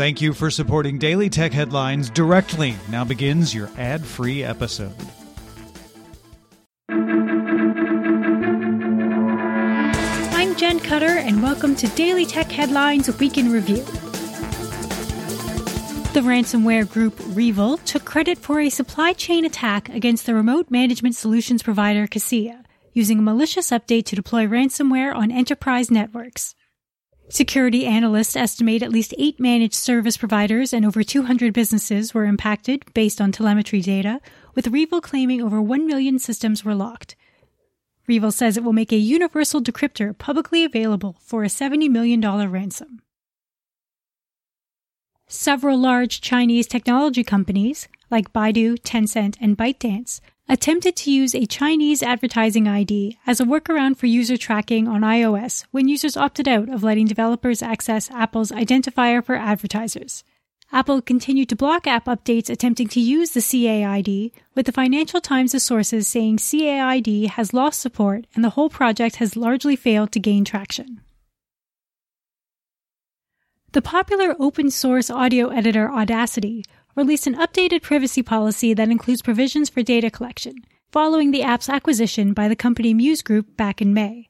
Thank you for supporting Daily Tech Headlines directly. Now begins your ad free episode. I'm Jen Cutter, and welcome to Daily Tech Headlines Week in Review. The ransomware group REvil took credit for a supply chain attack against the remote management solutions provider Kaseya, using a malicious update to deploy ransomware on enterprise networks. Security analysts estimate at least eight managed service providers and over 200 businesses were impacted based on telemetry data, with REvil claiming over 1 million systems were locked. REvil says it will make a universal decryptor publicly available for a $70 million ransom. Several large Chinese technology companies, like Baidu, Tencent, and ByteDance, attempted to use a Chinese advertising ID as a workaround for user tracking on iOS when users opted out of letting developers access Apple's identifier for advertisers. Apple continued to block app updates attempting to use the CAID, with the Financial Times' sources saying CAID has lost support and the whole project has largely failed to gain traction. The popular open source audio editor Audacity released an updated privacy policy that includes provisions for data collection, following the app's acquisition by the company Muse Group back in May.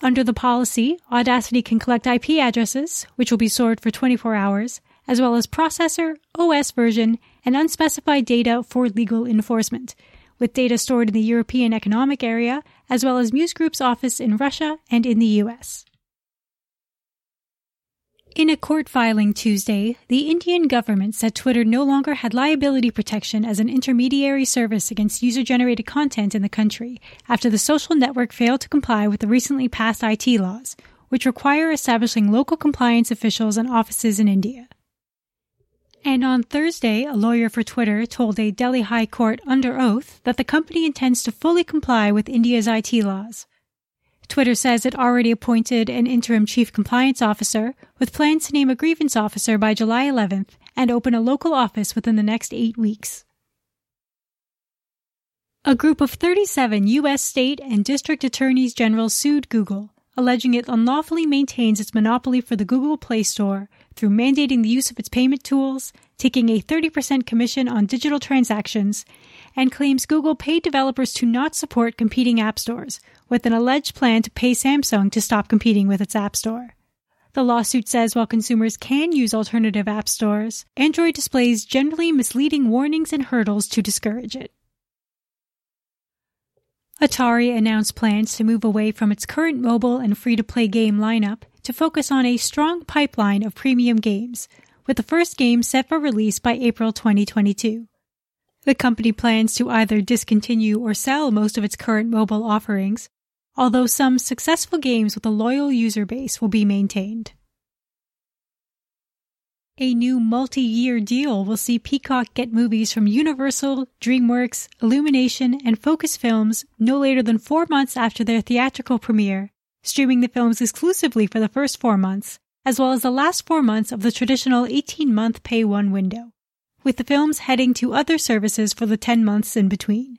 Under the policy, Audacity can collect IP addresses, which will be stored for 24 hours, as well as processor, OS version, and unspecified data for legal enforcement, with data stored in the European Economic Area, as well as Muse Group's office in Russia and in the US. In a court filing Tuesday, the Indian government said Twitter no longer had liability protection as an intermediary service against user generated content in the country after the social network failed to comply with the recently passed IT laws, which require establishing local compliance officials and offices in India. And on Thursday, a lawyer for Twitter told a Delhi High Court under oath that the company intends to fully comply with India's IT laws. Twitter says it already appointed an interim chief compliance officer with plans to name a grievance officer by July 11th and open a local office within the next eight weeks. A group of 37 U.S. state and district attorneys general sued Google, alleging it unlawfully maintains its monopoly for the Google Play Store through mandating the use of its payment tools, taking a 30% commission on digital transactions, and claims Google paid developers to not support competing app stores, with an alleged plan to pay Samsung to stop competing with its App Store. The lawsuit says while consumers can use alternative app stores, Android displays generally misleading warnings and hurdles to discourage it. Atari announced plans to move away from its current mobile and free to play game lineup to focus on a strong pipeline of premium games, with the first game set for release by April 2022. The company plans to either discontinue or sell most of its current mobile offerings, although some successful games with a loyal user base will be maintained. A new multi year deal will see Peacock get movies from Universal, DreamWorks, Illumination, and Focus Films no later than four months after their theatrical premiere, streaming the films exclusively for the first four months, as well as the last four months of the traditional 18 month pay one window, with the films heading to other services for the 10 months in between.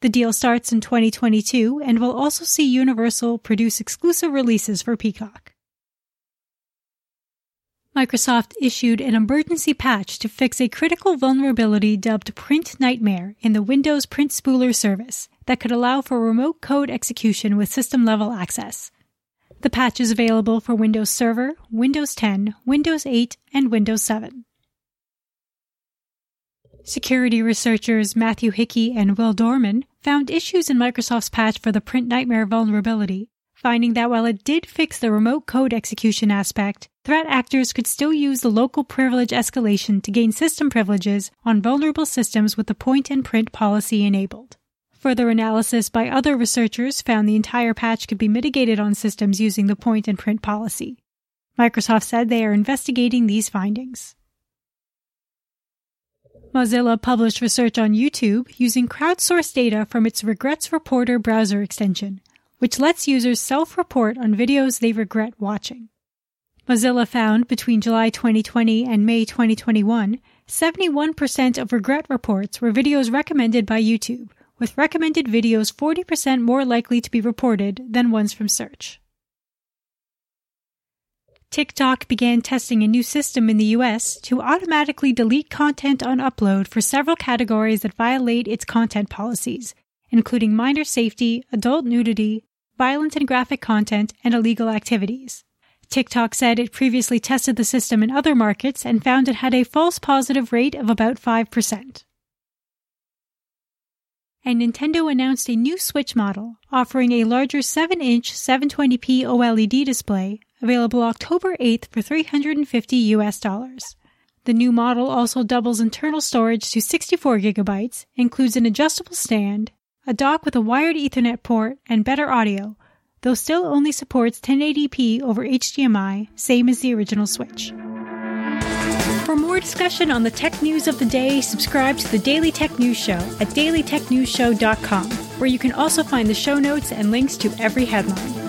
The deal starts in 2022 and will also see Universal produce exclusive releases for Peacock. Microsoft issued an emergency patch to fix a critical vulnerability dubbed Print Nightmare in the Windows Print Spooler service that could allow for remote code execution with system level access. The patch is available for Windows Server, Windows 10, Windows 8, and Windows 7. Security researchers Matthew Hickey and Will Dormann found issues in Microsoft's patch for the Print Nightmare vulnerability, finding that while it did fix the remote code execution aspect, threat actors could still use the local privilege escalation to gain system privileges on vulnerable systems with the point and print policy enabled. Further analysis by other researchers found the entire patch could be mitigated on systems using the point and print policy. Microsoft said they are investigating these findings. Mozilla published research on YouTube using crowdsourced data from its Regrets Reporter browser extension, which lets users self-report on videos they regret watching. Mozilla found between July 2020 and May 2021, 71% of regret reports were videos recommended by YouTube, with recommended videos 40% more likely to be reported than ones from search. TikTok began testing a new system in the US to automatically delete content on upload for several categories that violate its content policies, including minor safety, adult nudity, violent and graphic content, and illegal activities. TikTok said it previously tested the system in other markets and found it had a false positive rate of about 5%. And Nintendo announced a new Switch model offering a larger 7-inch 720p OLED display available October 8th for 350 US dollars. The new model also doubles internal storage to 64 gigabytes, includes an adjustable stand, a dock with a wired Ethernet port, and better audio, though still only supports 1080p over HDMI, same as the original Switch. For more discussion on the tech news of the day, subscribe to the Daily Tech News Show at dailytechnewsshow.com, where you can also find the show notes and links to every headline.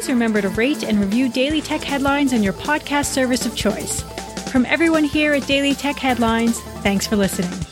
Please remember to rate and review Daily Tech Headlines on your podcast service of choice. From everyone here at Daily Tech Headlines, thanks for listening.